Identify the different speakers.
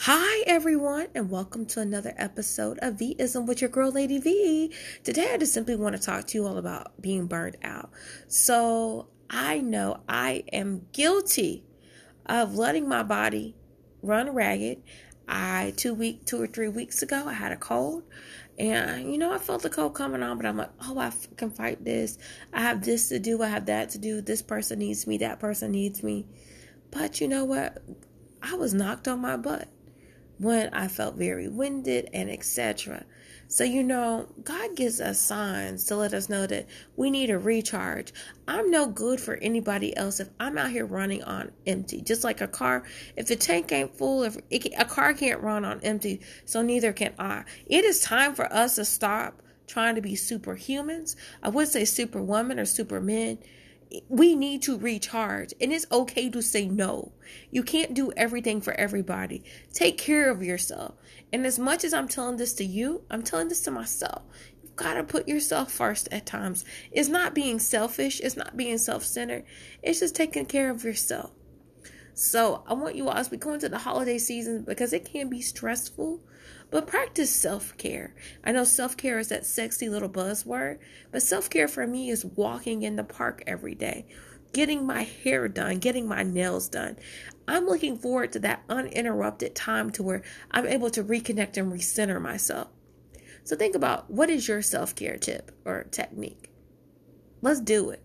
Speaker 1: Hi, everyone, and welcome to another episode of Vism with your girl, Lady V. Today, I just simply want to talk to you all about being burned out. So, I know I am guilty of letting my body run ragged. I two week, two or three weeks ago, I had a cold, and you know, I felt the cold coming on, but I'm like, oh, I can fight this. I have this to do. I have that to do. This person needs me. That person needs me. But you know what? I was knocked on my butt when I felt very winded and etc. So, you know, God gives us signs to let us know that we need a recharge. I'm no good for anybody else if I'm out here running on empty. Just like a car, if the tank ain't full, if it, a car can't run on empty, so neither can I. It is time for us to stop trying to be superhumans. I would say superwoman or supermen we need to recharge and it's okay to say no. You can't do everything for everybody. Take care of yourself. And as much as I'm telling this to you, I'm telling this to myself. You've got to put yourself first at times. It's not being selfish, it's not being self centered, it's just taking care of yourself. So I want you all as we go into the holiday season because it can be stressful, but practice self care. I know self care is that sexy little buzzword, but self care for me is walking in the park every day, getting my hair done, getting my nails done. I'm looking forward to that uninterrupted time to where I'm able to reconnect and recenter myself. So think about what is your self care tip or technique? Let's do it.